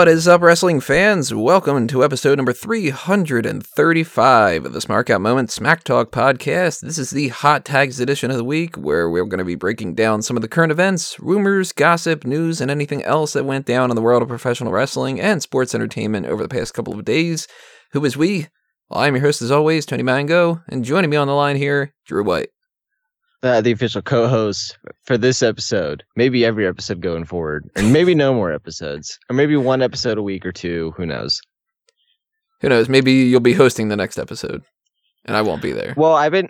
What is up, wrestling fans? Welcome to episode number 335 of the Smark Out Moment Smack Talk podcast. This is the Hot Tags edition of the week, where we're going to be breaking down some of the current events, rumors, gossip, news, and anything else that went down in the world of professional wrestling and sports entertainment over the past couple of days. Who is we? Well, I'm your host, as always, Tony Mango, and joining me on the line here, Drew White. Uh, the official co-host for this episode. Maybe every episode going forward, and maybe no more episodes, or maybe one episode a week or two. Who knows? Who knows? Maybe you'll be hosting the next episode, and I won't be there. Well, I've been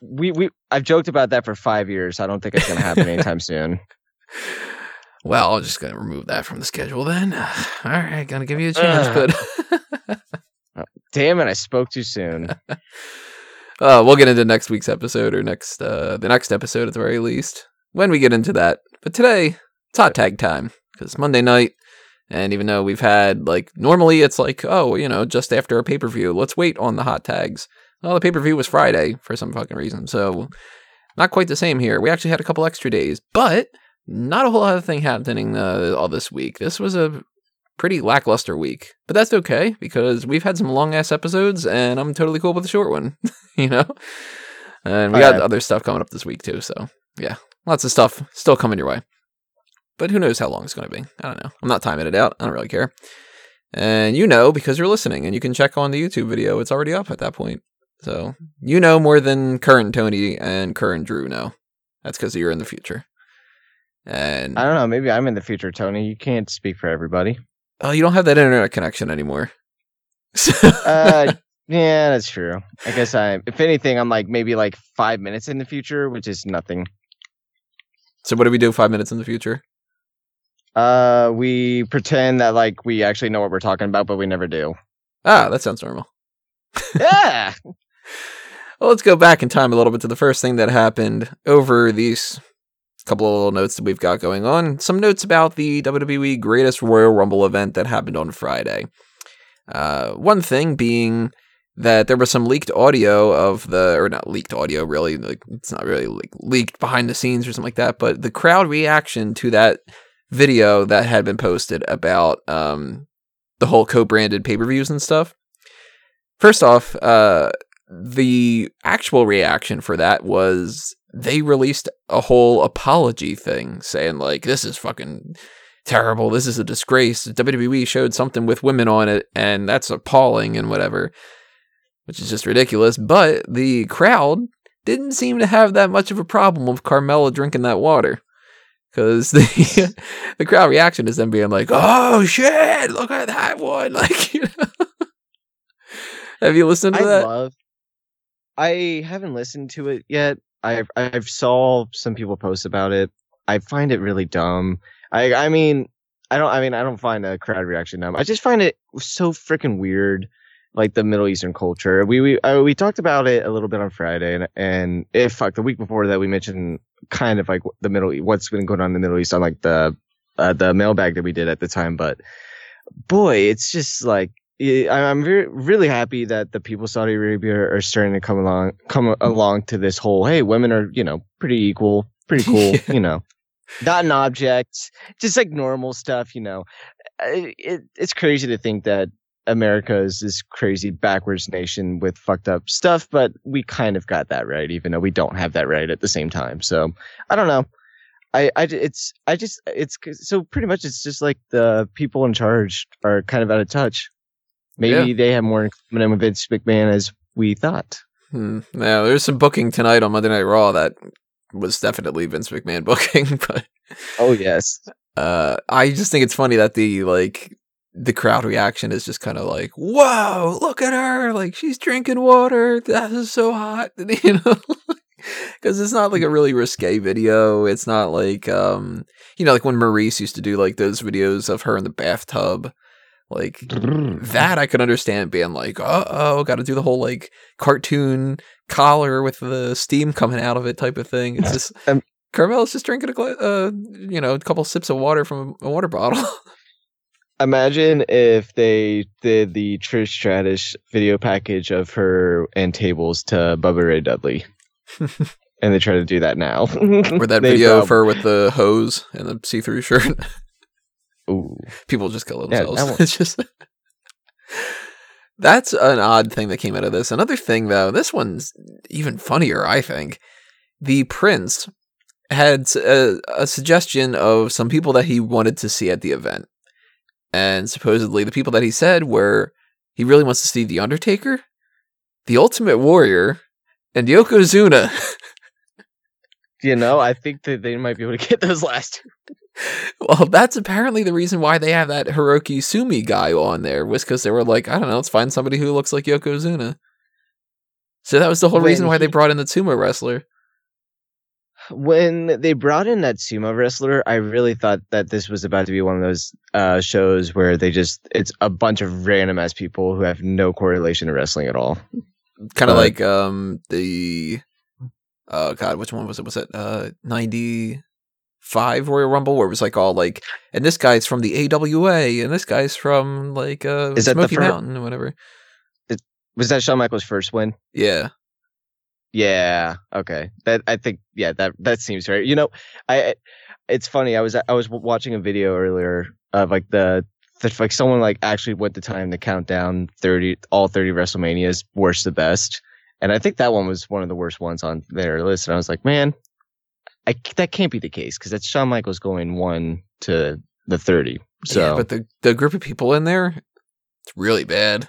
we we I've joked about that for five years. I don't think it's going to happen anytime soon. Well, I'm just gonna remove that from the schedule then. All right, gonna give you a chance, but Damn it! I spoke too soon. uh, we'll get into next week's episode or next uh, the next episode at the very least when we get into that. But today it's hot tag time because Monday night, and even though we've had like normally it's like oh you know just after a pay per view, let's wait on the hot tags. Well, the pay per view was Friday for some fucking reason, so not quite the same here. We actually had a couple extra days, but not a whole lot of thing happening uh, all this week. This was a pretty lackluster week, but that's okay because we've had some long ass episodes, and I'm totally cool with the short one. you know, and we got Okay. other stuff coming up this week too. So yeah, lots of stuff still coming your way. But who knows how long it's going to be? I don't know. I'm not timing it out. I don't really care. And you know because you're listening, and you can check on the YouTube video. It's already up at that point. So you know more than current Tony and current Drew know. That's because you're in the future. And I don't know. Maybe I'm in the future, Tony. You can't speak for everybody. Oh, you don't have that internet connection anymore. Uh, yeah, that's true. I guess I. If anything, I'm like maybe like five minutes in the future, which is nothing. so what do we do five minutes in the future? Uh, we pretend that like we actually know what we're talking about, but we never do. Ah, that sounds normal. Yeah. Well, let's go back in time a little bit to the first thing that happened over these couple of little notes that we've got going on. Some notes about the WWE Greatest Royal Rumble event that happened on Friday. Uh, one thing being that there was some leaked audio of the, or not leaked audio, really. Like it's not really like leaked behind the scenes or something like that, but the crowd reaction to that video that had been posted about um, the whole co-branded pay-per-views and stuff. First off, uh, the actual reaction for that was they released a whole apology thing saying like this is fucking terrible this is a disgrace WWE showed something with women on it and that's appalling and whatever which is just ridiculous but the crowd didn't seem to have that much of a problem with Carmella drinking that water because the the crowd reaction is them being like oh shit look at that one like you know have you listened to I that love. I haven't listened to it yet. I've I've saw some people post about it. I find it really dumb. I I mean I don't I mean I don't find a crowd reaction dumb. I just find it so freaking weird. Like the Middle Eastern culture. We we uh, we talked about it a little bit on Friday, and and if fuck the week before that we mentioned kind of like the Middle what's been going on in the Middle East on like the uh, the mailbag that we did at the time. But boy, it's just like I'm very really happy that the people of Saudi Arabia are starting to come along come along to this whole hey women are you know pretty equal pretty cool Yeah. you know not an object just like normal stuff you know Uh, it, it's crazy to think that America is this crazy backwards nation with fucked up stuff but we kind of got that right even though we don't have that right at the same time so I don't know I, I, it's, I just, it's so pretty much it's just like the people in charge are kind of out of touch. Maybe they have more in common with Vince McMahon as we thought. Hmm. Now, there's some booking tonight on Monday Night Raw that was definitely Vince McMahon booking, but Oh yes. uh, I just think it's funny that the like the crowd reaction is just kind of like, "Whoa, look at her! Like she's drinking water. That is so hot," you know. Because it's not like a really risque video. It's not like, um, you know, like when Maryse used to do like those videos of her in the bathtub. Like that I could understand being like, uh oh, got to do the whole like cartoon collar with the steam coming out of it type of thing. It's just Um, Carmella's just drinking a gla- uh, you know, a couple sips of water from a water bottle. Imagine if they did the Trish Stratus video package of her and tables to Bubba Ray Dudley. and they try to do that now. or that They video of her with the hose and the see-through shirt. Ooh. People just kill themselves. one- it's just that's an odd thing that came out of this. Another thing, though, this one's even funnier. I think the prince had a, uh, a suggestion of some people that he wanted to see at the event, and supposedly the people that he said were he really wants to see the Undertaker, the Ultimate Warrior, and Yokozuna. You know, I think that they might be able to get those last two. Well, that's apparently the reason why they have that Hiroki Sumi guy on there was because they were like, I don't know, let's find somebody who looks like Yokozuna. So that was the whole When reason why they brought in the sumo wrestler. When they brought in that sumo wrestler, I really thought that this was about to be one of those uh, shows where they just it's a bunch of random ass people who have no correlation to wrestling at all. Kind of like um the oh god, which one was it? Was it uh ninety five Royal Rumble where it was like all like and this guy's from the AWA and this guy's from like uh Is that the Smoky fir- Mountain or whatever. It, Was that Shawn Michaels' first win? Yeah. Yeah. Okay. That I think. Yeah. That that seems right. You know, I. It's funny. I was I was watching a video earlier of like the, the like someone like actually went the time to count down thirty all thirty WrestleManias worst to best, and I think that one was one of the worst ones on their list. And I was like, man, I that can't be the case because that's Shawn Michaels going one to the thirty. So yeah, but the the group of people in there, it's really bad.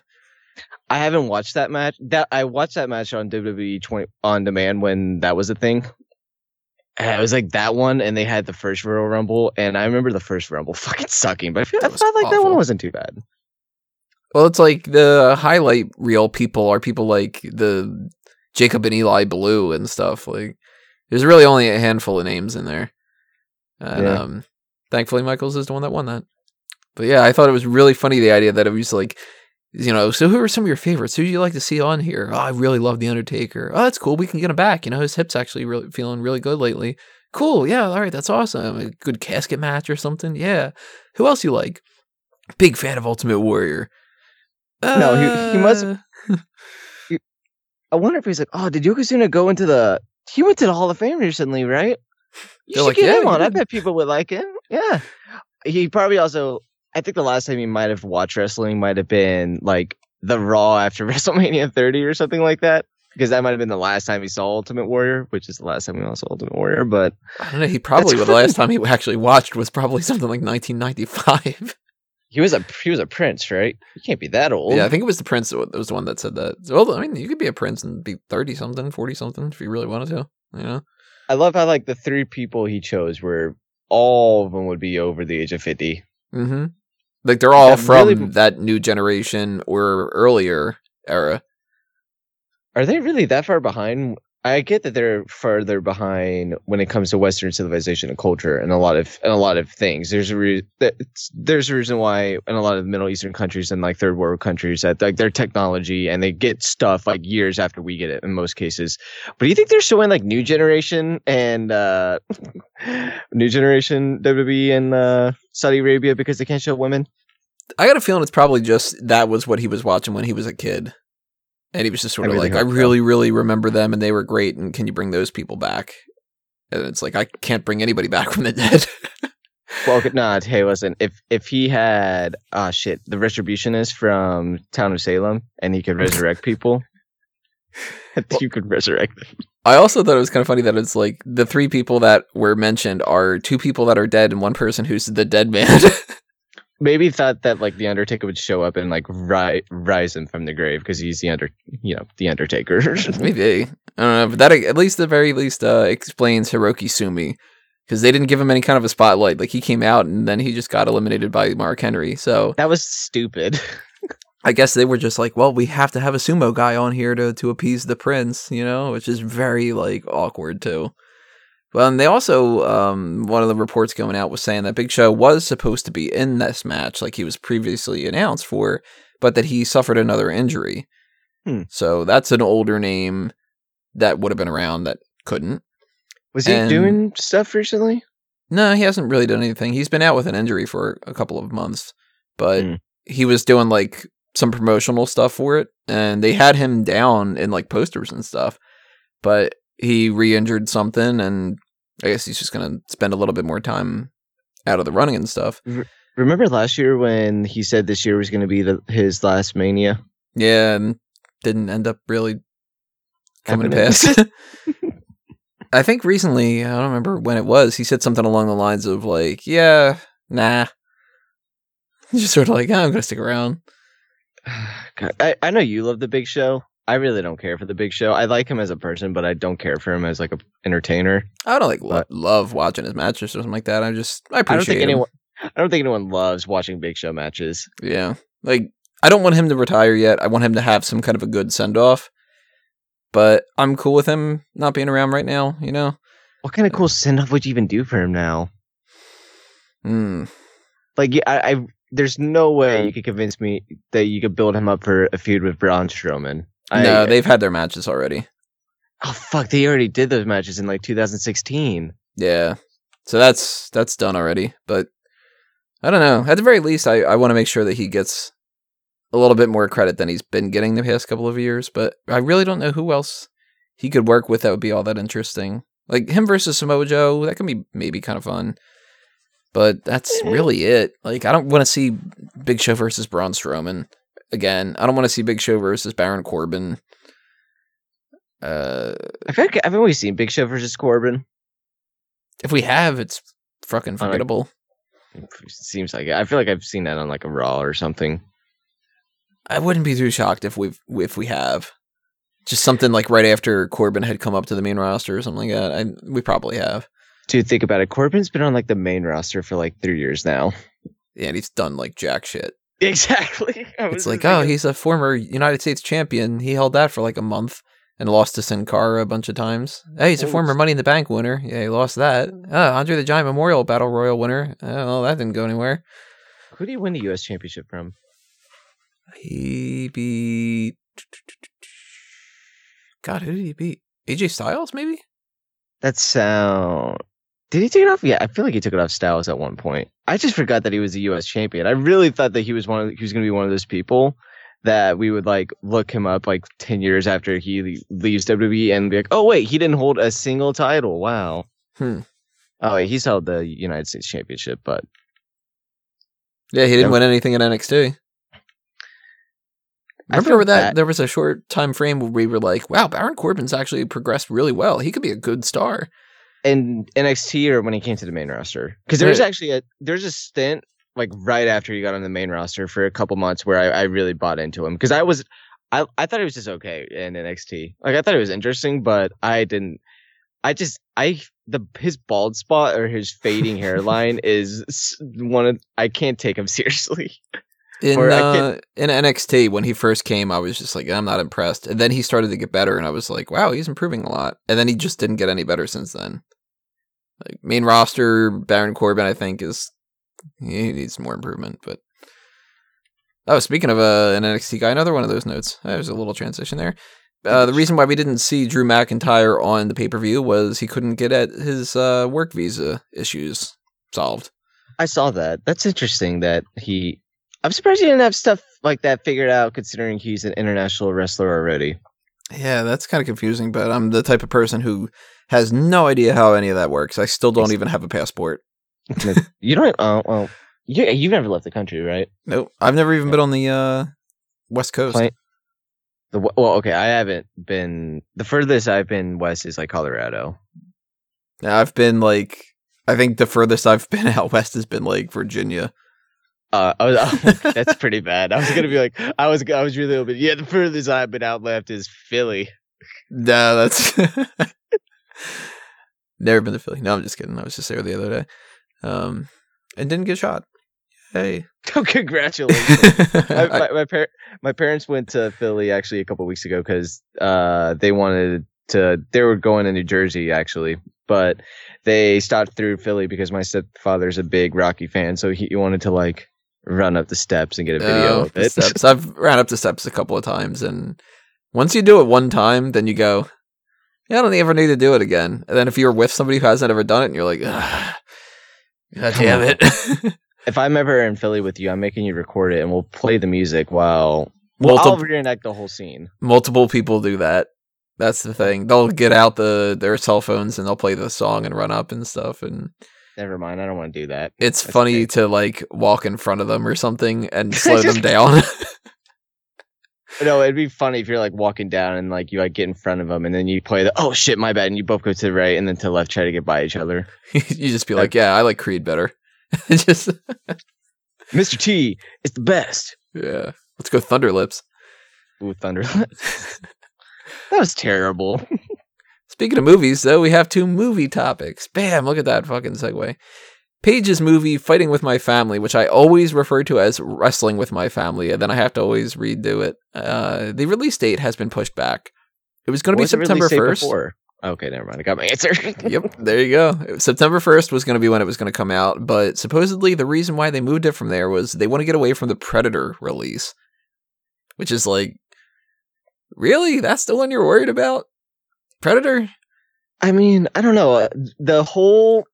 I haven't watched that match. That I watched that match on WWE 20 on demand when that was a thing. And it was like that one, and they had the first Royal Rumble, and I remember the first Rumble fucking sucking, but I, feel, I felt like that one wasn't too bad. Well, it's like the highlight reel people are people like the Jacob and Eli Blu and stuff. Like, there's really only a handful of names in there. And Yeah. um, thankfully, Michaels is the one that won that. But yeah, I thought it was really funny the idea that it was like, you know, so who are some of your favorites? Who do you like to see on here? Oh, I really love The Undertaker. Oh, that's cool. We can get him back. You know, his hip's actually really feeling really good lately. Cool. Yeah. All right. That's awesome. A good casket match or something. Yeah. Who else you like? Big fan of Ultimate Warrior. No, he- he must- Uh, I wonder if he's like, oh, did Yokozuna go into the? He went to the Hall of Fame recently, right? You They're should like, get "Yeah, him on. I bet people would like him. Yeah, he probably also. I think the last time he might have watched wrestling might have been like the Raw after WrestleMania 30 or something like that. Because that might have been the last time he saw Ultimate Warrior, which is the last time we all saw Ultimate Warrior. But I don't know. He probably, the last time he actually watched was probably something like 1995. He was a he was a prince, right? He can't be that old. yeah, I think it was the prince that was the one that said that. Well, I mean, you could be a prince and be 30 something, 40 something if you really wanted to, you know? I love how like the three people he chose were all of them would be over the age of 50. Mm-hmm. Like they're all That from really- that new generation or earlier era. Are they really that far behind? I get that they're further behind when it comes to Western civilization and culture and a lot of and a lot of things. There's a re- there's a reason why in a lot of Middle Eastern countries and like third world countries that like their technology and they get stuff like years after we get it in most cases. But do you think they're showing like new generation and uh new generation WWE and uh Saudi Arabia because they can't show women? I got a feeling it's probably just that was what he was watching when he was a kid. And he was just sort of like, I really, really remember them and they were great. And can you bring those people back? And it's like, I can't bring anybody back from the dead. Well, okay, nah. Hey, listen. If if he had ah shit, the retributionist from Town of Salem, and he could resurrect people, I think you could resurrect them. I also thought it was kind of funny that it's like the three people that were mentioned are two people that are dead and one person who's the dead man. Maybe thought that like the Undertaker would show up and like ri- rise him from the grave because he's the under, you know, the Undertaker. Maybe. I don't know, but that at least the very least uh, explains Hiroki Sumi because they didn't give him any kind of a spotlight. Like he came out and then he just got eliminated by Mark Henry. So that was stupid. I guess they were just like, well, we have to have a sumo guy on here to to appease the prince, you know, which is very like awkward too. Well, and they also um, one of the reports going out was saying that Big Show was supposed to be in this match, like he was previously announced for, but that he suffered another injury. Hmm. So that's an older name that would have been around that couldn't. Was he And- doing stuff recently? No, he hasn't really done anything. He's been out with an injury for a couple of months, but Hmm. he was doing like some promotional stuff for it, and they had him down in like posters and stuff. But he re-injured something, and I guess he's just gonna spend a little bit more time out of the running and stuff. Remember last year when he said this year was going to be the, his last Mania? Yeah, and didn't end up really coming to pass. I think recently, I don't remember when it was, he said something along the lines of like, yeah, nah. Just sort of like, oh, I'm gonna stick around. God, I, I know you love the Big Show. I really don't care for the Big Show. I like him as a person, but I don't care for him as like a entertainer. I don't like lo- love watching his matches or something like that. I just I I don't think him. anyone. I don't think anyone loves watching Big Show matches. Yeah. Like I don't want him to retire yet. I want him to have some kind of a good send off. But I'm cool with him not being around right now, you know? What kind of cool send off would you even do for him now? Hmm. Like, I, I there's no way you could convince me that you could build him up for a feud with Braun Strowman. I, no, they've had their matches already. oh fuck, they already did those matches in like 2016. Yeah. So that's that's done already. But I don't know. At the very least I, I want to make sure that he gets a little bit more credit than he's been getting the past couple of years. But I really don't know who else he could work with that would be all that interesting. Like him versus Samoa Joe, that can be maybe kind of fun. But that's eh. really it. Like I don't want to see Big Show versus Braun Strowman again. I don't want to see Big Show versus Baron Corbin. Uh, I feel like I've always seen Big Show versus Corbin. if we have, it's fucking like- forgettable. Seems like it. I feel like I've seen that on like a Raw or something. I wouldn't be too shocked if we've if we have just something like right after Corbin had come up to the main roster or something like that. I, we probably have. Dude, think about it. Corbin's been on like the main roster for like three years now. Yeah, and he's done like jack shit. Exactly. It's just oh, like, oh, he's a former United States champion. He held that for like a month and lost to Sin Cara a bunch of times. Hey, he's a former Money in the Bank winner. Yeah, he lost that. Oh, Andre the Giant Memorial Battle Royal winner. Oh, well, that didn't go anywhere. who do you win the U.S. Championship from? He beat. God, who did he beat? AJ Styles, maybe? That sound. Did he take it off? Yeah, I feel like he took it off Styles at one point. I just forgot that he was a U.S. champion. I really thought that he was one. Of, he was going to be one of those people that we would like look him up like ten years after he leaves WWE and be like, oh wait, he didn't hold a single title. Wow. Hmm. Oh, wait, he's held the United States Championship, but Yeah, he didn't Yep. win anything in NXT. I Remember feel that there was a short time frame where we were like, "Wow, Baron Corbin's actually progressed really well. He could be a good star." In NXT or when he came to the main roster? Because there was Right. actually a there's a stint like right after he got on the main roster for a couple months where I, I really bought into him because I was I I thought it was just okay in NXT. Like I thought it was interesting, but I didn't. I just I the his bald spot or his fading hairline is one of I can't take him seriously. In uh, in NXT when he first came, I was just like, "I'm not impressed." And then he started to get better, and I was like, "Wow, he's improving a lot." And then he just didn't get any better since then. Like main roster, Baron Corbin, I think is he needs more improvement. But oh, speaking of uh, an NXT guy, another one of those notes. There's a little transition there. Uh, the reason why we didn't see Drew McIntyre on the pay per view was he couldn't get at his uh, work visa issues solved. I saw that. That's interesting that he. I'm surprised he didn't have stuff like that figured out, considering he's an international wrestler already. Yeah, that's kind of confusing, but I'm the type of person who has no idea how any of that works. I still don't even have a passport. You don't. Oh well, you you've never left the country, right? Nope. I've never even been on the uh, West Coast. The well, okay, I haven't been. The furthest I've been west is like Colorado. Now, I've been like, I think the furthest I've been out west has been like Virginia. Uh, I was, oh, that's pretty bad. I was gonna be like, I was, I was really open. Yeah, the furthest I've been out left is Philly. No, that's never been to Philly. No, I'm just kidding. I was just there the other day, um, and didn't get shot. Hey, Oh, congratulations! I, my my, par- my parents went to Philly actually a couple weeks ago because uh they wanted to. They were going to New Jersey actually, but they stopped through Philly because my stepfather's a big Rocky fan, so he, wanted to like run up the steps and get a video Oh, of it. steps. I've ran up the steps a couple of times, and once you do it one time, then you go, "Yeah, I don't think I ever need to do it again." And then if you're with somebody who hasn't ever done it, and you're like, "God damn it!" if I'm ever in Philly with you, I'm making you record it and we'll play the music while well, I'll reenact the whole scene. multiple people do that. That's the thing. They'll get out the their cell phones and they'll play the song and run up and stuff. And Never mind. I don't want to do that. It's That's funny okay. to like walk in front of them or something and slow them down. No, it'd be funny if you're like walking down and like you like get in front of them and then you play the oh shit my bad and you both go to the right and then to the left try to get by each other. you just be like, yeah, I like Creed better. just Mr. T is the best. yeah, let's go Thunderlips. Ooh, Thunder. that was terrible. Speaking of movies, though, we have two movie topics. Bam! Look at that fucking segue. Paige's movie Fighting with My Family, which I always refer to as Wrestling with My Family, and then I have to always redo it. Uh, the release date has been pushed back. It was going to be September 1st. Okay, never mind. I got my answer. yep, there you go. September 1st was going to be when it was going to come out, but supposedly the reason why they moved it from there was they want to get away from the Predator release, which is like, really? That's the one you're worried about? Predator? I mean, I don't know. The whole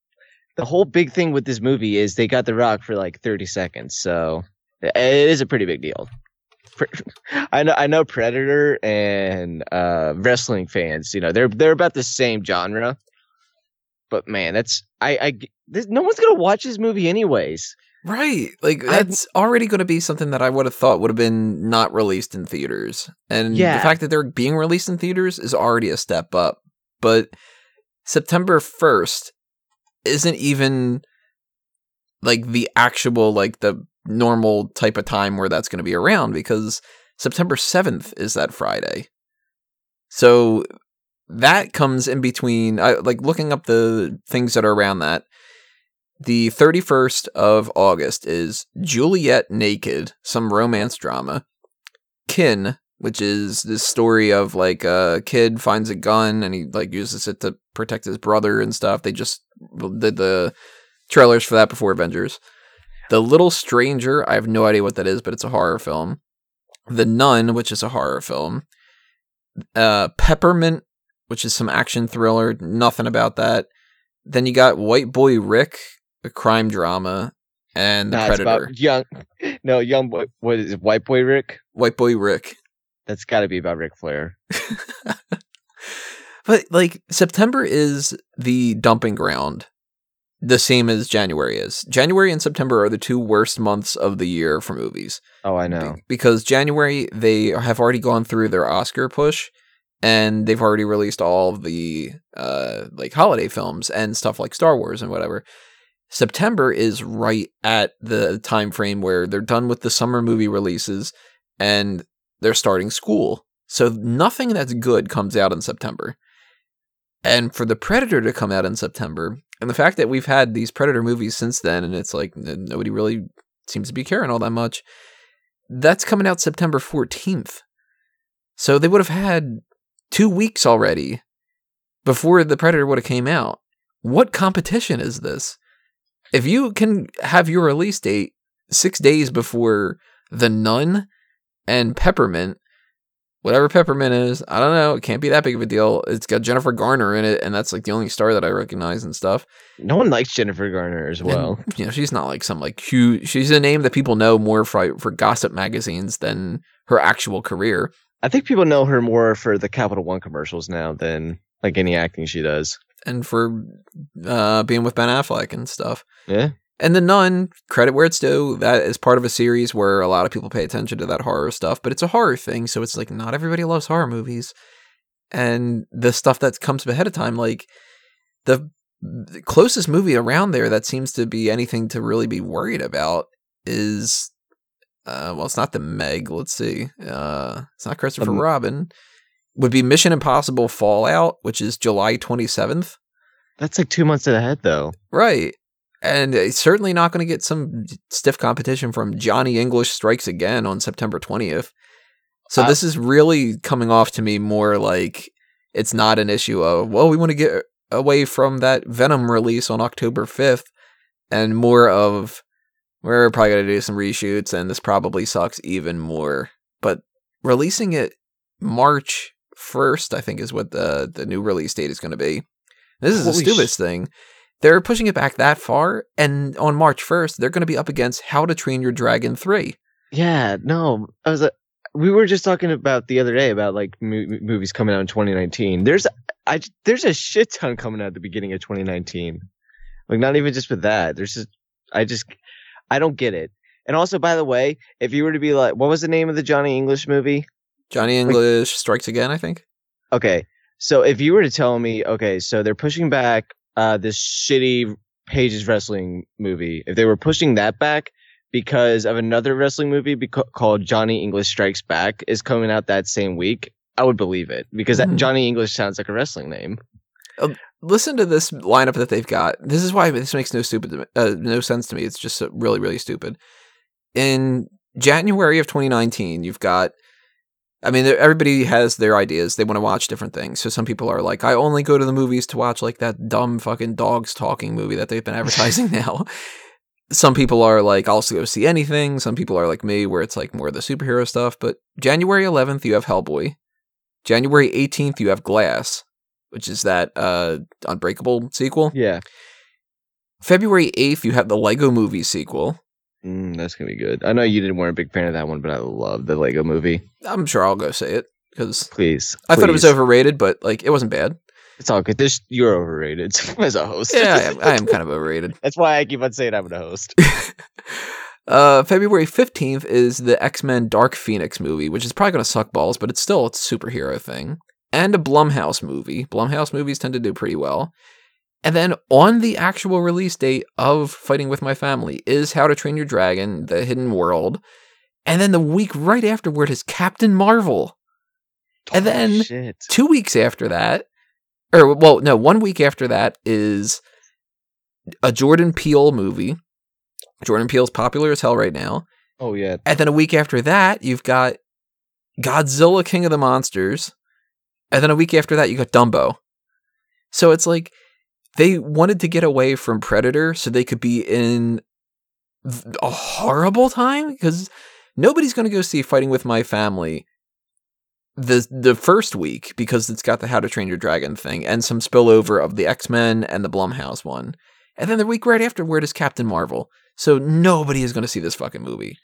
the whole big thing with this movie is they got the rock for like 30 seconds. So it is a pretty big deal. I know I know Predator and uh wrestling fans, you know, they're they're about the same genre. But man, that's I I this, no one's going to watch this movie anyways. Right. Like I- that's already going to be something that I would have thought would have been not released in theaters. And Yeah. the fact that they're being released in theaters is already a step up. But September 1st isn't even like the actual like the normal type of time where that's going to be around because September 7th is that Friday. So that comes in between I like looking up the things that are around that the 31st of August is Juliet Naked, some romance drama. Kin, which is this story of like a kid finds a gun and he like uses it to protect his brother and stuff. They just did the trailers for that before Avengers. The Little Stranger, I have no idea what that is, but it's a horror film. The Nun, which is a horror film. Uh, Peppermint, which is some action thriller. Nothing about that. Then you got White Boy Rick, a crime drama, and The Nah, Predator. about young No, young boy what is it, white boy Rick? White Boy Rick. That's got to be about Ric Flair. But like September is the dumping ground, the same as January is. January and September are the two worst months of the year for movies. Oh, I Be- know. because January they have already gone through their Oscar push and they've already released all the uh like holiday films and stuff like Star Wars and whatever. September is right at the time frame where they're done with the summer movie releases and they're starting school. So nothing that's good comes out in September. And for the Predator to come out in September, and the fact that we've had these Predator movies since then, and it's like nobody really seems to be caring all that much, that's coming out September 14th. So they would have had two weeks already before the Predator would have came out. What competition is this? If you can have your release date six days before The Nun and Peppermint, whatever Peppermint is, I don't know. It can't be that big of a deal. It's got Jennifer Garner in it, and that's like the only star that I recognize and stuff. No one likes Jennifer Garner as well. And, you know, she's not like some like huge. She's a name that people know more for for gossip magazines than her actual career. I think people know her more for the Capital One commercials now than like any acting she does. and for uh, being with Ben Affleck and stuff. Yeah. And the Nun, credit where it's due, that is part of a series where a lot of people pay attention to that horror stuff, but it's a horror thing, so it's like not everybody loves horror movies. And the stuff that comes up ahead of time, like the, closest movie around there that seems to be anything to really be worried about is, uh, well, it's not the Meg. Let's see, uh, it's not Christopher Um, Robin. Would be Mission Impossible Fallout, which is July twenty seventh. That's like two months ahead though. Right. And it's certainly not going to get some stiff competition from Johnny English Strikes Again on September 20th. So Uh, this is really coming off to me more like it's not an issue of, well, we want to get away from that Venom release on October 5th and more of, we're probably going to do some reshoots and this probably sucks even more. But releasing it March 1st, I think is what the, the new release date is going to be. This is the Holy sh- stupidest thing. They're pushing it back that far, and on March 1st, they're going to be up against How to Train Your Dragon 3. Yeah, no, I was. Uh, we were just talking about the other day about like mo- movies coming out in 2019. There's I there's a shit ton coming out at the beginning of 2019. Like not even just with that. There's just I just I don't get it. And also, by the way, if you were to be like, what was the name of the Johnny English movie? Johnny English strikes again. I think. Okay, so if you were to tell me, okay, so they're pushing back uh, this shitty Paige's wrestling movie. If they were pushing that back because of another wrestling movie beca- called Johnny English Strikes Back is coming out that same week, I would believe it because that Mhm. Johnny English sounds like a wrestling name. Listen to this lineup that they've got. This is why this makes no stupid, uh, no sense to me. It's just uh, really, really stupid. In January of 2019, you've got. I mean, everybody has their ideas. They want to watch different things. So some people are like, I only go to the movies to watch like that dumb fucking dogs talking movie that they've been advertising now. Some people are like, I'll go see anything. Some people are like me, where it's like more of the superhero stuff. But January 11th, you have Hellboy. January 18th, you have Glass, which is that uh, Unbreakable sequel. Yeah, February 8th, you have the Lego movie sequel. Mm, that's gonna be good. I know you didn't weren't a big fan of that one, but I love the Lego movie. I'm sure I'll go say it because Please, I thought it was overrated, but like it wasn't bad. It's all good. This you're overrated as a host. Yeah, I am, I am kind of overrated. That's why I keep on saying I'm a host. Uh, February 15th is the X Men Dark Phoenix movie, which is probably going to suck balls, but it's still a superhero thing. And a Blumhouse movie. Blumhouse movies tend to do pretty well. And then on the actual release date of Fighting with My Family is How to Train Your Dragon, The Hidden World. And then the week right afterward is Captain Marvel. And Oh, then- shit. Two weeks after that, or well, no, one week after that is a Jordan Peele movie. Jordan Peele's popular as hell right now. Oh yeah. And then a week after that, you've got Godzilla King of the Monsters. And then a week after that, you got Dumbo. So it's like they wanted to get away from Predator so they could be in a horrible time because nobody's going to go see Fighting with My Family the the first week because it's got the How to Train Your Dragon thing and some spillover of the X-Men and the Blumhouse one. And then the week right afterward is Captain Marvel. So nobody is going to see this fucking movie.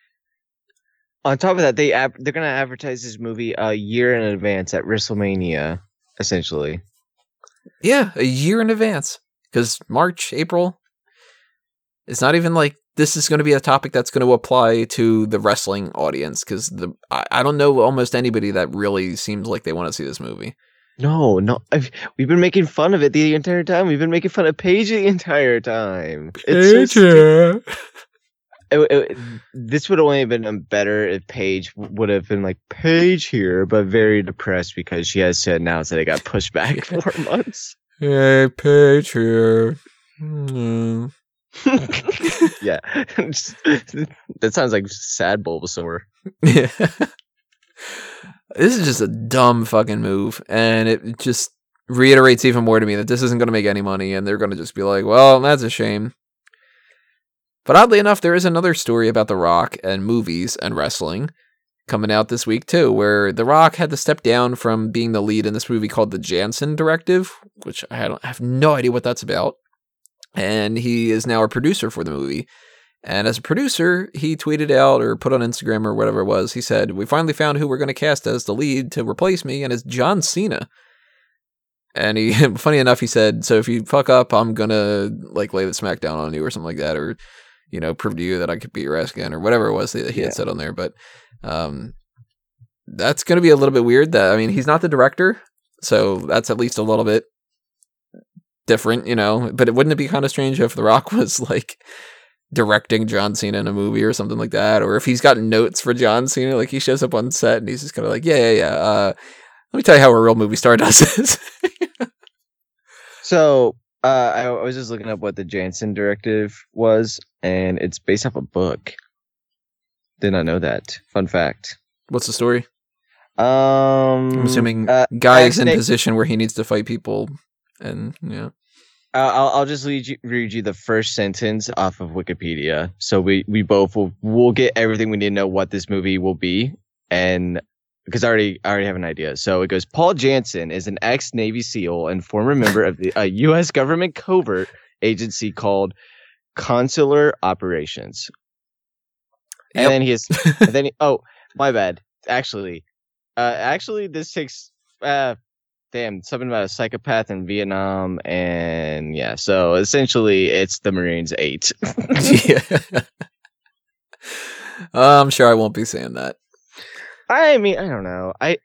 On top of that, they ab- they're gonna advertise this movie a year in advance at WrestleMania, essentially. Yeah, a year in advance. Because March, April, it's not even like this is going to be a topic that's going to apply to the wrestling audience. Because the I, I don't know almost anybody that really seems like they want to see this movie. No, no, I've, we've been making fun of it the entire time. We've been making fun of Paige the entire time. It's so stu- it- it- oh, oh, this would only have been um, better if Paige would have been like Paige here, but very depressed because she has to announce that it got pushed back four months. Hey, here. Hmm. yeah, that sounds like sad Bulbasaur. Yeah. this is just a dumb fucking move, and it just reiterates even more to me that this isn't going to make any money, and they're going to just be like, "Well, that's a shame." But oddly enough, there is another story about The Rock and movies and wrestling coming out this week too, where The Rock had to step down from being the lead in this movie called The Janson Directive, which I, don't, I have no idea what that's about, and he is now a producer for the movie. And as a producer, he tweeted out or put on Instagram or whatever it was. He said, "We finally found who we're going to cast as the lead to replace me, and it's John Cena." And he, funny enough, he said, "So if you fuck up, I'm gonna like lay the smackdown on you or something like that, or you know, prove to you that I could beat your ass again, or whatever it was that he Yeah. had said on there." But um, that's going to be a little bit weird. That I mean, he's not the director, so that's at least a little bit different, you know. But it wouldn't it be kind of strange if The Rock was like directing John Cena in a movie or something like that, or if he's got notes for John Cena, like he shows up on set and he's just kind of like, yeah, yeah, yeah. Uh, let me tell you how a real movie star does this. So uh, I, I was just looking up what the Janson directive was, and it's based off a book. Did not know that. Fun fact. What's the story? Um, I'm assuming uh, guy is in position where he needs to fight people, and yeah, I'll, I'll- I'll just read you, read you the first sentence off of Wikipedia. So we, we both will we'll get everything we need to know what this movie will be, and because I already I already have an idea. So it goes: Paul Janson is an ex Navy SEAL and former member of the a U.S. government covert agency called Consular Operations. And Yep. then he is. and then he, oh, my bad. Actually, uh, actually, this takes uh, damn something about a psychopath in Vietnam, and yeah. So essentially, it's the Marines Eight. yeah. Uh, I'm sure I won't be saying that. I mean, I don't know. I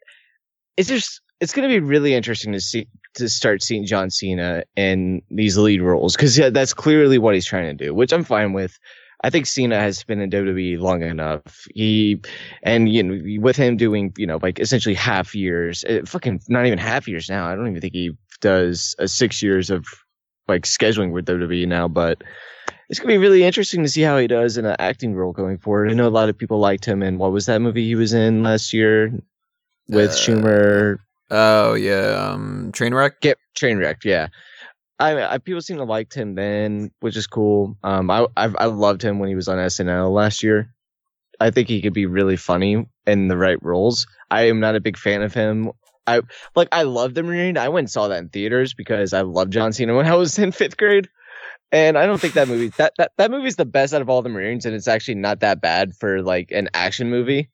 it's just it's going to be really interesting to see to start seeing John Cena in these lead roles because yeah, that's clearly what he's trying to do, which I'm fine with. I think Cena has been in WWE long enough. He and you know with him doing you know like essentially half years, uh, fucking not even half years now. I don't even think he does a six years of like scheduling with WWE now, but it's gonna be really interesting to see how he does in an acting role going forward. I know a lot of people liked him in what was that movie he was in last year with Uh, Schumer? Oh yeah, um, Trainwreck. Get Trainwreck, yeah. I, I people seem to liked him then, which is cool. Um, I I've, I loved him when he was on SNL last year. I think he could be really funny in the right roles. I am not a big fan of him. I like I love the Marine. I went and saw that in theaters because I loved John Cena when I was in fifth grade. And I don't think that movie that, that that movie's the best out of all the Marines, and it's actually not that bad for like an action movie.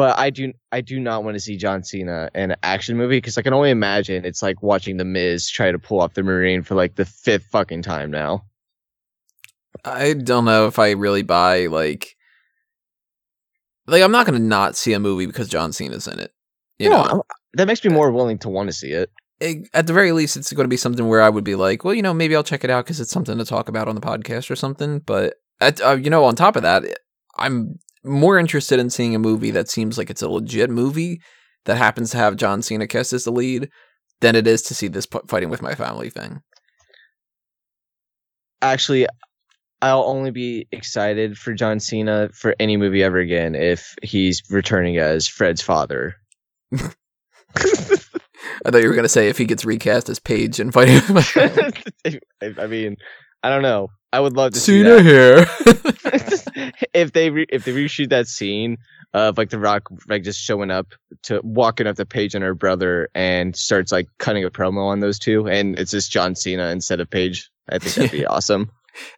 But I do I do not want to see John Cena in an action movie because I can only imagine it's like watching the Miz try to pull off the Marine for like the fifth fucking time now. I don't know if I really buy like like I'm not gonna not see a movie because John Cena's in it. You No, know, I'm- that makes me more willing to want to see it. it, at the very least, it's going to be something where I would be like, well, you know, maybe I'll check it out because it's something to talk about on the podcast or something. But at, uh, you know, on top of that, I'm more interested in seeing a movie that seems like it's a legit movie that happens to have John Cena cast as the lead than it is to see this p- fighting with my family thing. Actually, I'll only be excited for John Cena for any movie ever again if he's returning as Fred's father. I thought you were going to say if he gets recast as Paige and fighting with my family. I I mean, I don't know. I would love to see Cena that. here. if they re- if they reshoot that scene of like the Rock like just showing up to walking up to Paige and her brother and starts like cutting a promo on those two, and it's just John Cena instead of Paige. I think that'd be awesome.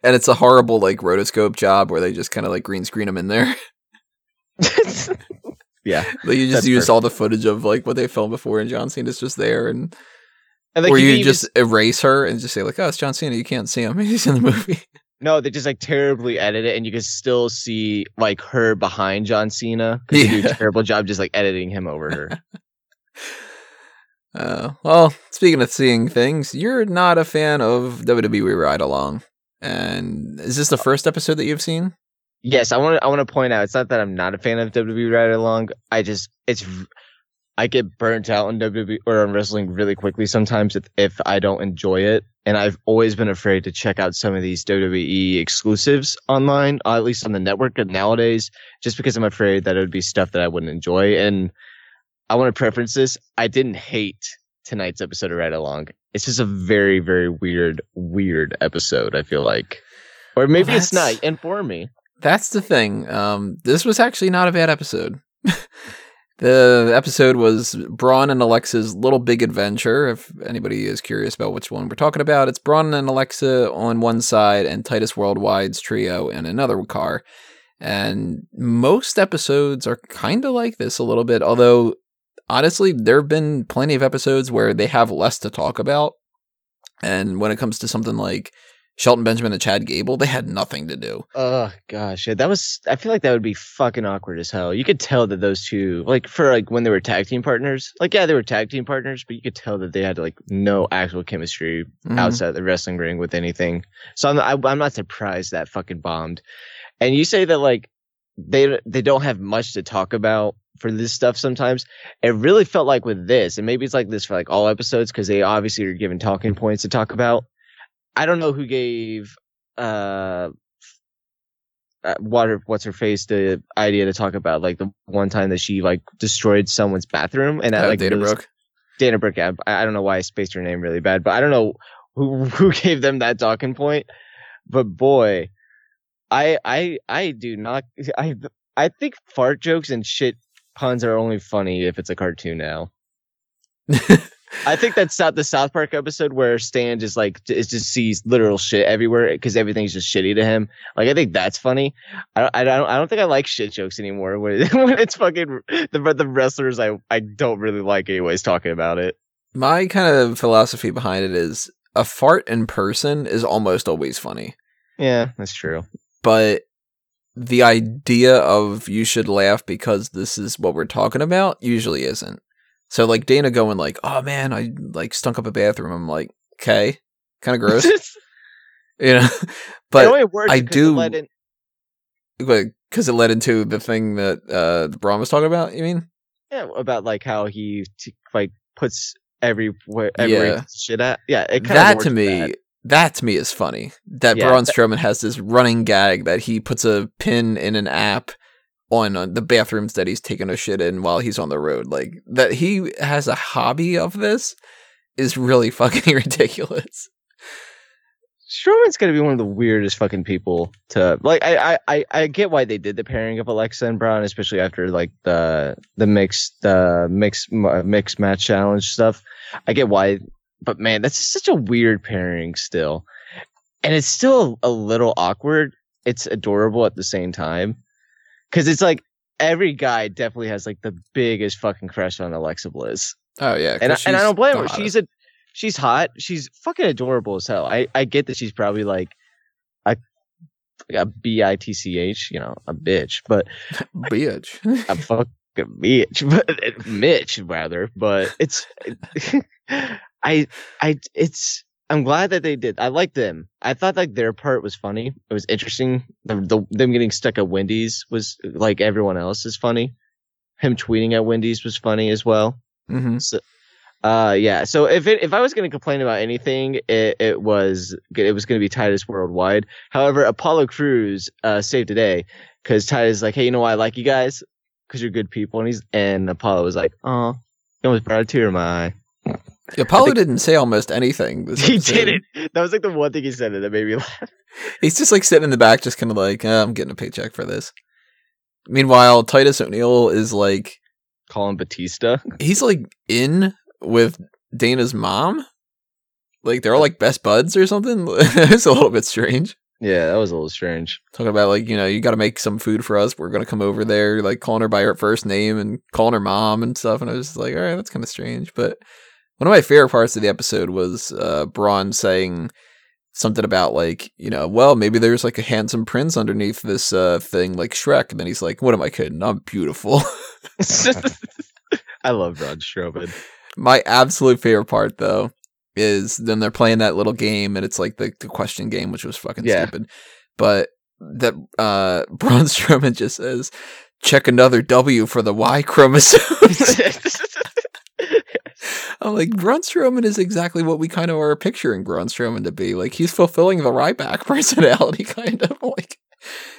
and it's a horrible like rotoscope job where they just kind of like green screen him in there. yeah, Like you just use perfect. all the footage of like what they filmed before, and John Cena's just there, and and like or you you can even- just erase her and just say like, "Oh, it's John Cena. You can't see him. He's in the movie." no, they just like terribly edit it, and you can still see like her behind John Cena because they do a terrible job just like editing him over her. Uh, well, speaking of seeing things, you're not a fan of WWE Ride Along, and is this the first episode that you've seen? Yes, I want to. I want to point out. It's not that I'm not a fan of WWE Ride Along. I just it's I get burnt out on WWE or on wrestling really quickly sometimes if, if I don't enjoy it. And I've always been afraid to check out some of these WWE exclusives online, uh, at least on the network nowadays, just because I'm afraid that it would be stuff that I wouldn't enjoy. And I want to preference this. I didn't hate tonight's episode of Ride Along. It's just a very, very weird, weird episode. I feel like, or maybe Well, it's not. Inform me. That's the thing. Um, this was actually not a bad episode. the episode was Braun and Alexa's Little Big Adventure. If anybody is curious about which one we're talking about, it's Braun and Alexa on one side and Titus Worldwide's trio in another car. And most episodes are kind of like this a little bit, although honestly, there have been plenty of episodes where they have less to talk about. And when it comes to something like Shelton Benjamin and Chad Gable, they had nothing to do. Oh gosh, yeah, that was. I feel like that would be fucking awkward as hell. You could tell that those two, like for like when they were tag team partners, like yeah, they were tag team partners, but you could tell that they had like no actual chemistry Mhm. outside the wrestling ring with anything. So I'm I, I'm not surprised that fucking bombed. And you say that like they they don't have much to talk about for this stuff sometimes. It really felt like with this, and maybe it's like this for like all episodes because they obviously are given talking points to talk about. I don't know who gave uh uh, what her, what's her face the idea to talk about like the one time that she like destroyed someone's bathroom and that Uh, like Dana Brooke. Dana Brooke. yeah, I, I don't know why I spaced her name really bad, but I don't know who who gave them that talking point. But boy, I I I do not. I I think fart jokes and shit puns are only funny if it's a cartoon now. I think that's South, the South Park episode where Stan just like is just sees literal shit everywhere because everything's just shitty to him. Like I think that's funny. I don't, I don't I don't think I like shit jokes anymore when, when it's fucking the the wrestlers I I don't really like anyways talking about it. My kind of philosophy behind it is a fart in person is almost always funny, Yeah, that's true. but the idea of you should laugh because this is what we're talking about usually isn't. So like Dana going like, "Oh man, I like stunk up a bathroom." I'm like, "Okay." Kind of gross, you know. but I works I 'cause it do- in- because it led into the thing that uh the Braun was talking about, you mean? yeah, about like how he t- like puts every where everywhere Yeah. shit at. Yeah, it kinda that to me that. that to me is funny that Yeah, Braun that- Strowman has this running gag that he puts a pin in an app on, the bathrooms that he's taking a shit in while he's on the road like that he has a hobby of this is really fucking ridiculous Strowman's gonna be one of the weirdest fucking people to like. I, I, I, get why they did the pairing of Alexa and Braun, especially after like the the mixed the mixed uh, mixed match challenge stuff. I get why, but man, that's such a weird pairing still, and it's still a little awkward. It's adorable at the same time, because it's like every guy definitely has like the biggest fucking crush on Alexa Bliss oh yeah and I, and I don't blame her. She's a she's hot. She's fucking adorable as hell. I I get that she's probably like a a b i t c h, you know, a bitch, but bitch a fucking bitch, but eh, Mitch rather. But it's I I it's. I'm glad that they did. I like them. I thought like their part was funny. It was interesting. The, the them getting stuck at Wendy's was like everyone else is funny. Him tweeting at Wendy's was funny as well. hmm So, uh, yeah. So if it, if I was going to complain about anything, it, it was it was going to be Titus Worldwide. However, Apollo Crews uh, saved the day because Titus is like, hey, you know why I like you guys? Because you're good people, and he's and Apollo was like, oh, almost brought a tear to my eye. Apollo think- didn't say almost anything this He episode. didn't. That was like the one thing he said that made me laugh. He's just like sitting in the back, just kind of like, "Uh, I'm getting a paycheck for this. Meanwhile, Titus O'Neil is like, Colin Batista. he's like in with Dana's mom. Like they're all like best buds or something. it's a little bit strange. Yeah, that was a little strange. Talking about like, you know, you got to make some food for us. We're going to come over there, like calling her by her first name and calling her mom and stuff. And I was just like, all right, that's kind of strange. But one of my favorite parts of the episode was uh, Braun saying something about like, you know, well, maybe there's like a handsome prince underneath this uh, thing, like Shrek. And then he's like, what am I kidding? I'm beautiful. I love Braun Strowman. My absolute favorite part though is then they're playing that little game and it's like the, the question game, which was fucking Yeah. stupid. But that uh Braun Strowman just says, check another W for the Y chromosome. I'm like, Braun Strowman is exactly what we kind of are picturing Braun Strowman to be. Like he's fulfilling the Ryback personality, kind of like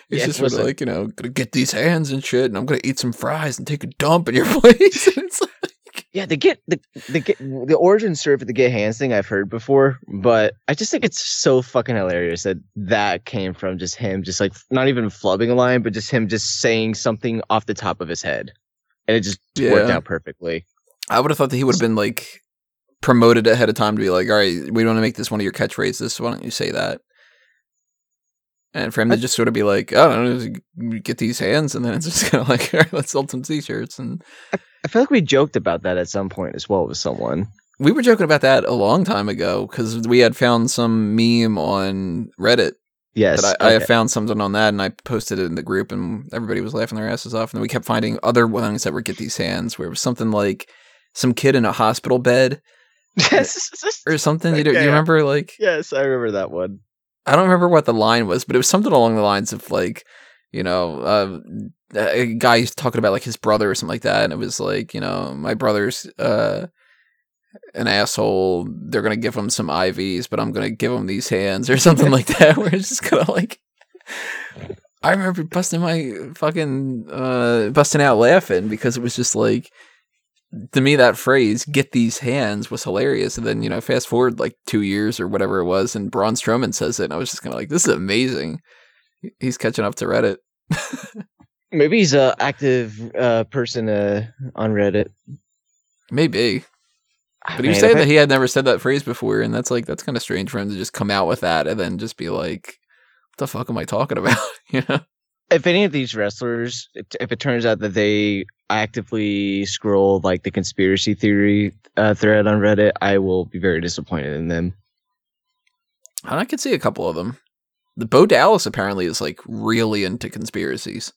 he's Yeah, just sort of like, you know, gonna get these hands and shit, and I'm gonna eat some fries and take a dump in your place. it's like, Yeah, the get the the get the origin story for the get hands thing I've heard before, but I just think it's so fucking hilarious that that came from just him, just like not even flubbing a line, but just him just saying something off the top of his head, and it just worked out perfectly. I would have thought that he would have been like promoted ahead of time to be like, all right, we want to make this one of your catchphrases. So why don't you say that? And for him to just sort of be like, I don't know, get these hands, and then it's just kind of like, all right, let's sell some t-shirts. And I feel like we joked about that at some point as well with someone. we were joking about that a long time ago because we had found some meme on Reddit. Yes, But I, I okay. had found something on that, and I posted it in the group, and everybody was laughing their asses off. And then we kept finding other ones that were get these hands, where it was something like some kid in a hospital bed or something. You, do, you remember like yes, I remember that one. I don't remember what the line was, but it was something along the lines of like, you know, uh, a guy talking about like his brother or something like that, and it was like, you know, my brother's uh, an asshole. They're gonna give him some IVs, but I'm gonna give him these hands or something like that. Where it's just kind of like, I remember busting my fucking uh, busting out laughing because it was just like. To me, that phrase "get these hands" was hilarious, and then you know, fast forward like two years or whatever it was, and Braun Strowman says it, and I was just kind of like, "This is amazing." He's catching up to Reddit. Maybe he's a active uh, person uh, on Reddit. Maybe, but he was saying that he had never said that phrase before, and that's like that's kind of strange for him to just come out with that and then just be like, "What the fuck am I talking about?" you know? if any of these wrestlers, if if it turns out that they actively scroll like the conspiracy theory uh, thread on Reddit, I will be very disappointed in them. And I could see a couple of them. The Bo Dallas apparently is like really into conspiracies.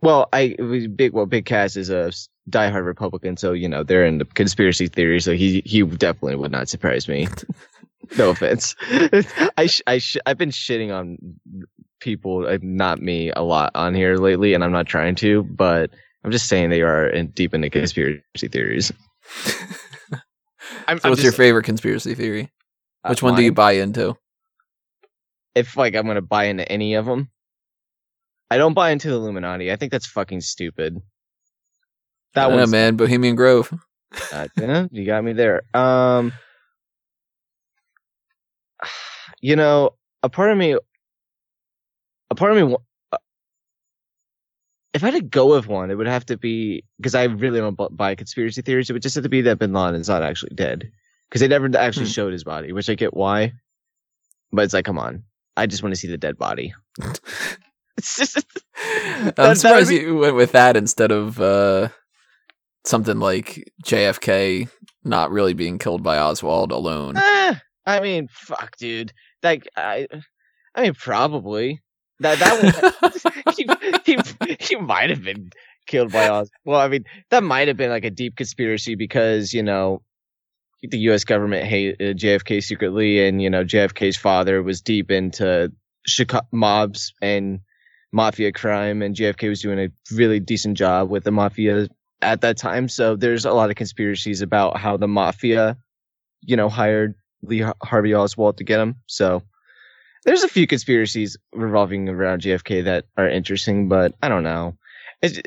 Well, I big. Well, Big Cass is a diehard Republican, so you know they're into conspiracy theories. So he he definitely would not surprise me. no offense. I sh- I sh- I've been shitting on people, not me, a lot on here lately, and I'm not trying to, but I'm just saying they are in, deep into conspiracy theories. I'm, So what's your favorite conspiracy theory? uh, Which one do you buy into? If like I'm gonna buy into any of them, I don't buy into the Illuminati. I think that's fucking stupid. That one, man, Bohemian Grove. Uh, yeah, you got me there. Um, you know, a part of me, a part of me, wa- uh, if I had to go with one, it would have to be because I really don't buy conspiracy theories. It would just have to be that Bin Laden's not actually dead because they never actually Hmm. showed his body, which I get why, but it's like, come on, I just want to see the dead body. just I'm that surprised be- you went with that instead of uh, something like JFK not really being killed by Oswald alone. Eh, I mean, fuck, dude. Like, I, I mean, probably that that he, he, he might have been killed by Oz. Well, I mean, that might have been like a deep conspiracy because you know the U.S. government hated uh, JFK secretly, and you know JFK's father was deep into Chicago mobs and mafia crime, and JFK was doing a really decent job with the mafia at that time. So there's a lot of conspiracies about how the mafia, you know, hired Lee Harvey Oswald to get him. So there's a few conspiracies revolving around JFK that are interesting, but I don't know. It's,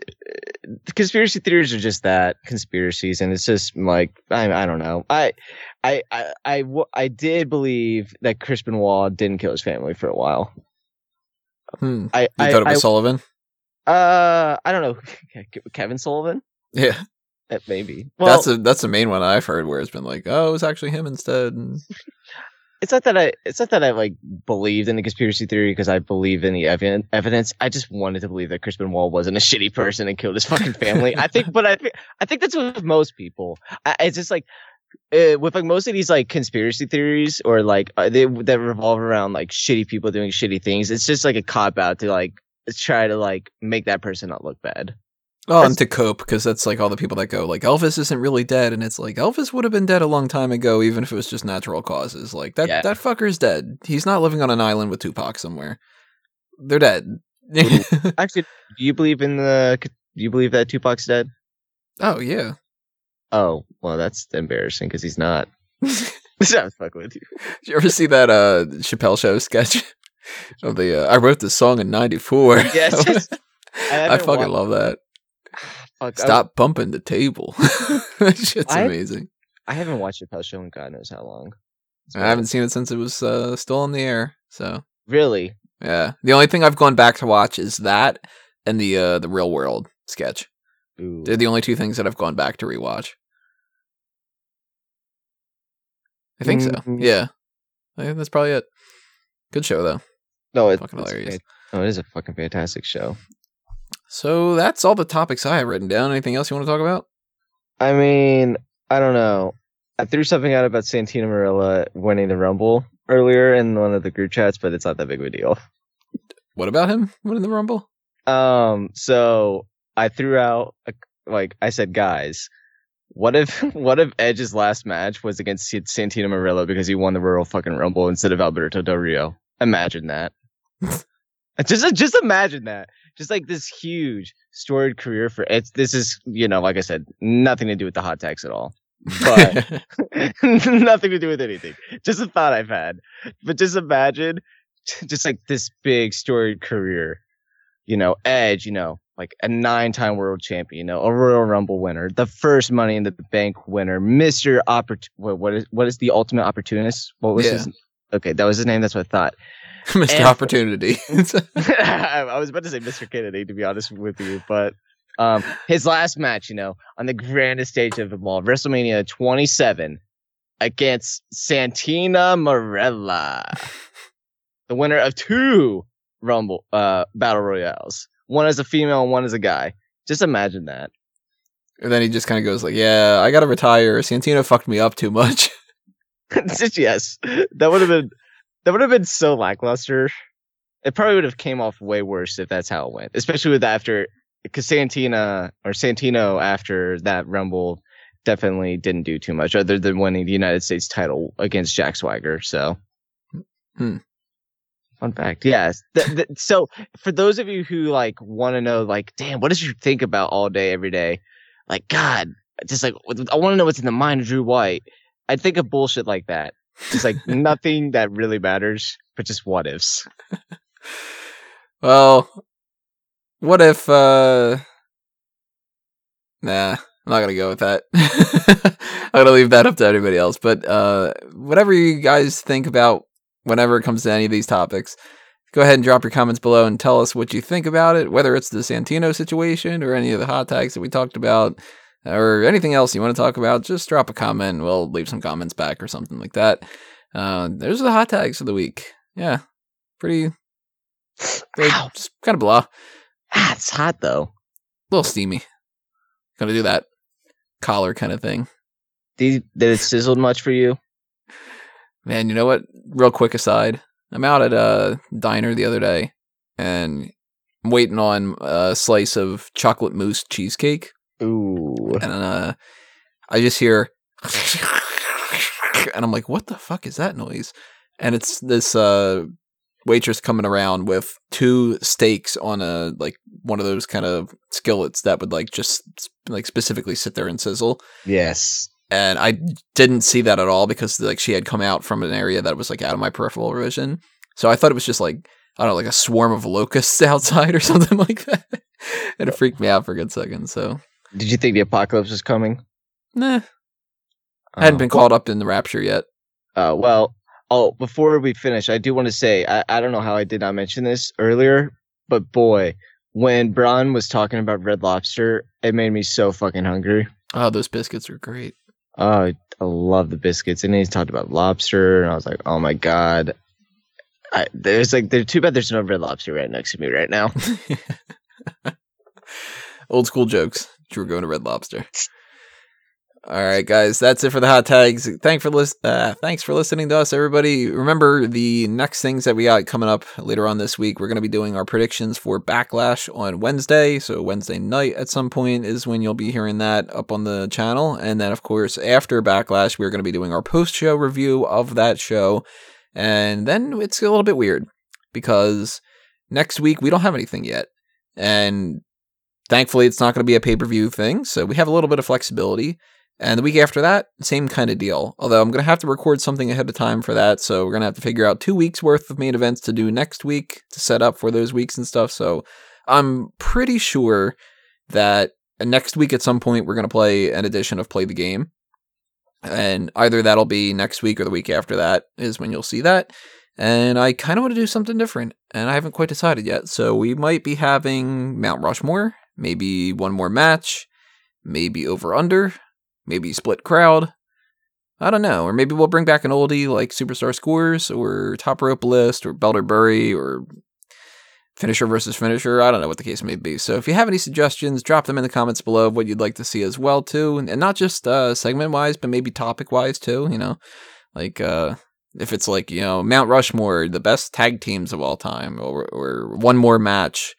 the conspiracy theories are just that conspiracies, and it's just like I, I don't know. I, I, I, I did believe that Chris Benoit didn't kill his family for a while. Hmm. I, You I, thought it was I- Sullivan? uh, I don't know, Kevin Sullivan, Yeah, maybe. Well, that's a that's the main one I've heard where it's been like, oh, it was actually him instead. It's not that I it's not that I like believed in the conspiracy theory because I believe in the evi- evidence. I just wanted to believe that Chris Benoit wasn't a shitty person and killed his fucking family. I think, but I think I think that's with most people. I, it's just like uh, with like most of these like conspiracy theories or like uh, they that revolve around like shitty people doing shitty things. It's just like a cop out to like try to like make that person not look bad. Oh, and to cope because that's like all the people that go like Elvis isn't really dead, and it's like Elvis would have been dead a long time ago, even if it was just natural causes. Like that Yeah. that fucker's dead. He's not living on an island with Tupac somewhere. They're dead. Actually, do you believe in the? Do you believe that Tupac's dead? oh yeah. Oh, well, that's embarrassing because he's not. I was fucking with you. Did you ever see that uh Chappelle show sketch of the uh, I wrote the song in '94? Yes, yes. I I fucking wa- love that. Fuck, I- Stop bumping the table. that shit's I- amazing. I haven't watched Chappelle Show in God knows how long. It's I haven't seen it since it was uh, still on the air. So really. yeah, the only thing I've gone back to watch is that and the uh, the Real World sketch. Ooh. They're the only two things that I've gone back to rewatch. I think so. Mhm. Yeah, I think that's probably it. Good show though. no, it's, fucking it's hilarious. No, it is a fucking fantastic show. So that's all the topics I have written down. Anything else you want to talk about? I mean, I don't know. I threw something out about Santina Marella winning the Rumble earlier in one of the group chats, but it's not that big of a deal. What about him winning the Rumble? Um, so I threw out a, like I said, guys, what if what if Edge's last match was against Sa- Santino Marella because he won the Royal fucking Rumble instead of Alberto Del Rio? Imagine that. just just imagine that. Just like this huge storied career for it's this is you know like I said nothing to do with the hot tags at all. But nothing to do with anything. Just a thought I've had. But just imagine just like this big storied career. You know, Edge, you know, like a nine time world champion, you know, a Royal Rumble winner, the first money in the bank winner, Mr. Opport what, what is what is the ultimate opportunist? What was Yeah. his Okay, that was his name, that's what I thought. Mr. And- Opportunity. I was about to say Mr. Kennedy, to be honest with you, but um, his last match, you know, on the grandest stage of them all, WrestleMania 27 against Santina Marella, the winner of two rumble uh battle royales. One as a female and one as a guy. Just imagine that. And then he just kind of goes like, "Yeah, I gotta retire. Santino fucked me up too much." yes, that would have been that would have been so lackluster. It probably would have came off way worse if that's how it went, especially with after because Santina or Santino after that Rumble definitely didn't do too much other than winning the United States title against Jack Swagger. So, Hmm. fun fact, yes. Th- th- so, for those of you who like want to know, like, damn, what does you think about all day, every day? Like, God, just like I want to know what's in the mind of Drew White. I think of bullshit like that. It's like nothing that really matters, but just what ifs. Well, what if uh Nah, I'm not gonna go with that. I'm gonna leave that up to anybody else. But uh whatever you guys think about whenever it comes to any of these topics, go ahead and drop your comments below and tell us what you think about it, whether it's the Santino situation or any of the hot tags that we talked about. Or anything else you want to talk about, just drop a comment. We'll leave some comments back or something like that. Uh, there's the hot tags of the week. Yeah, pretty they're just kind of blah. Ah, it's hot though. A little steamy. Gonna do that collar kind of thing. Did, did it sizzled much for you? Man, you know what? Real quick aside. I'm out at a diner the other day and I'm waiting on a slice of chocolate mousse cheesecake. Ooh. And uh, I just hear and I'm like, what the fuck is that noise? And it's this uh waitress coming around with two steaks on a like one of those kind of skillets that would like just like specifically sit there and sizzle. Yes. and I didn't see that at all because like she had come out from an area that was like out of my peripheral vision. So I thought it was just like I don't know, like a swarm of locusts outside or something like that. and it freaked me out for a good second. So Did you think the apocalypse was coming? nah, I hadn't Oh. been caught up in the rapture yet. Uh, well, oh, before we finish, I do want to say I, I don't know how I did not mention this earlier, but boy, when Braun was talking about Red Lobster, it made me so fucking hungry. Oh, those biscuits are great. Oh, I, I love the biscuits, and then he talked about lobster, and I was like, oh my god. I, there's like, there's too bad there's no Red Lobster right next to me right now. Old school jokes. Were going to Red Lobster. All right, guys, that's it for the hot tags. Thank for lis- uh, thanks for listening to us, everybody. Remember the next things that we got coming up later on this week. We're going to be doing our predictions for Backlash on Wednesday. So Wednesday night at some point is when you'll be hearing that up on the channel. And then, of course, after Backlash, we're going to be doing our post-show review of that show. And then it's a little bit weird because next week we don't have anything yet, and thankfully it's not going to be a pay-per-view thing. So we have a little bit of flexibility. And the week after that, same kind of deal. Although I'm going to have to record something ahead of time for that. So we're going to have to figure out two weeks worth of main events to do next week to set up for those weeks and stuff. So I'm pretty sure that next week at some point we're going to play an edition of Play the Game. And either that'll be next week or the week after that is when you'll see that. And I kind of want to do something different. And I haven't quite decided yet. So we might be having Mount Rushmore, maybe one more match, maybe over under maybe split crowd. I don't know. Or maybe we'll bring back an oldie like Superstar Scores or Top Rope List or Belter Bury or Finisher versus Finisher. I don't know what the case may be. So if you have any suggestions, drop them in the comments below of what you'd like to see as well too, and, and not just uh, segment wise, but maybe topic wise too. You know, like uh, if it's like you know Mount Rushmore, the best tag teams of all time, or or one more match,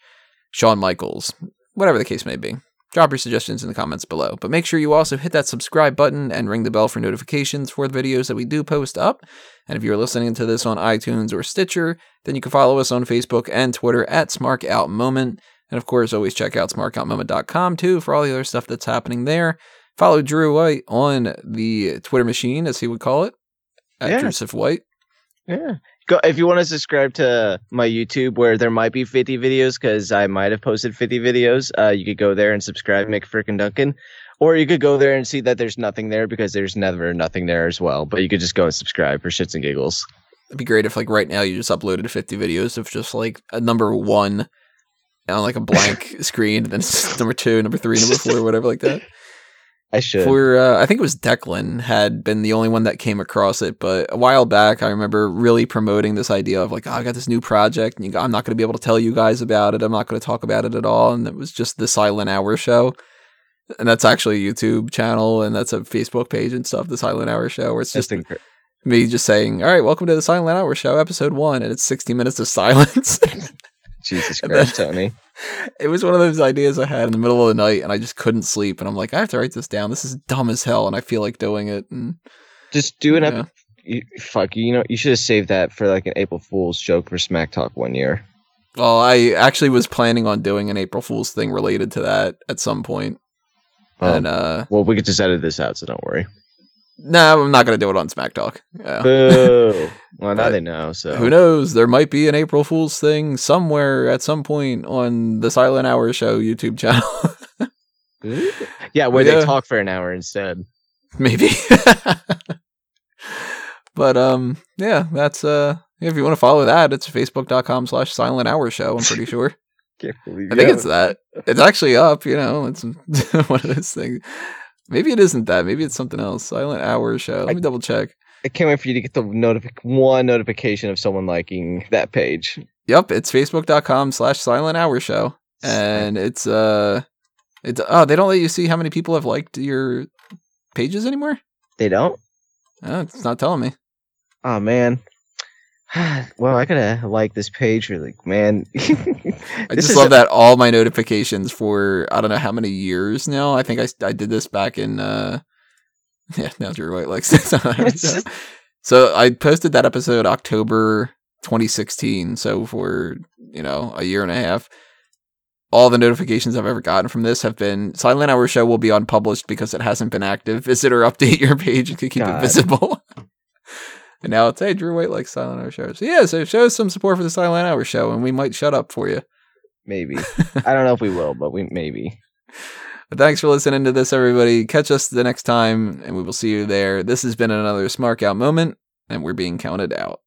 Shawn Michaels, whatever the case may be. Drop your suggestions in the comments below. But make sure you also hit that subscribe button and ring the bell for notifications for the videos that we do post up. And if you're listening to this on iTunes or Stitcher, then you can follow us on Facebook and Twitter at SmarkOutMoment. And of course, always check out smarkoutmoment.com too for all the other stuff that's happening there. Follow Drew White on the Twitter machine, as he would call it, at Yeah. Joseph White. Yeah. Go if you want to subscribe to my YouTube where there might be 50 videos because I might have posted 50 videos. Uh, you could go there and subscribe, make frickin' Duncan, or you could go there and see that there's nothing there because there's never nothing there as well. But you could just go and subscribe for shits and giggles. It'd be great if, like, right now you just uploaded 50 videos of just like a number one on like a blank screen, and then number two, number three, number four, whatever, like that. I should. For uh, I think it was Declan had been the only one that came across it, but a while back I remember really promoting this idea of like, oh, I got this new project, and you, I'm not going to be able to tell you guys about it. I'm not going to talk about it at all, and it was just the Silent Hour Show, and that's actually a YouTube channel and that's a Facebook page and stuff. The Silent Hour Show, where it's just incre- me just saying, "All right, welcome to the Silent Hour Show, episode one," and it's 60 minutes of silence. Jesus Christ, Tony. it was one of those ideas I had in the middle of the night, and I just couldn't sleep. And I'm like, I have to write this down. This is dumb as hell, and I feel like doing it. And Just do an yeah. ep- you, fuck you know you should have saved that for like an April Fool's joke for Smack Talk one year. well, I actually was planning on doing an April Fool's thing related to that at some point. Um, and uh, well, we could just edit this out, so don't worry. No, I'm not gonna do it on Smack Talk. Yeah. Boo. well, now they know. So Who knows? There might be an April Fool's thing somewhere at some point on the Silent Hour Show YouTube channel. Yeah, where Yeah. they talk for an hour instead. maybe but um yeah that's uh if you want to follow that it's facebook.com slash silent hour show i'm pretty sure Can't believe i think it's that it's actually up you know it's one of those things maybe it isn't that. Maybe it's something else. Silent hour show. Let me double check. I can't wait for you to get the notific one notification of someone liking that page. yep it's facebook.com slash silent hour show. And it's uh it's oh they don't let you see how many people have liked your pages anymore? They don't. oh, it's not telling me. Oh man. well, I gotta like this page really, man. I just love that all my notifications for I don't know how many years now. I think I, I did this back in uh yeah now Drew White likes this. so I posted that episode October 2016. So for you know a year and a half, all the notifications I've ever gotten from this have been Silent Hour Show will be unpublished because it hasn't been active. Visit or update your page to keep it visible. And now it's hey Drew White likes Silent Hour Show. So yeah, so show us some support for the Silent Hour Show, and we might shut up for you. Maybe. I don't know if we will, but we maybe. But thanks for listening to this, everybody. Catch us the next time, and we will see you there. This has been another Smark Out moment, and we're being counted out.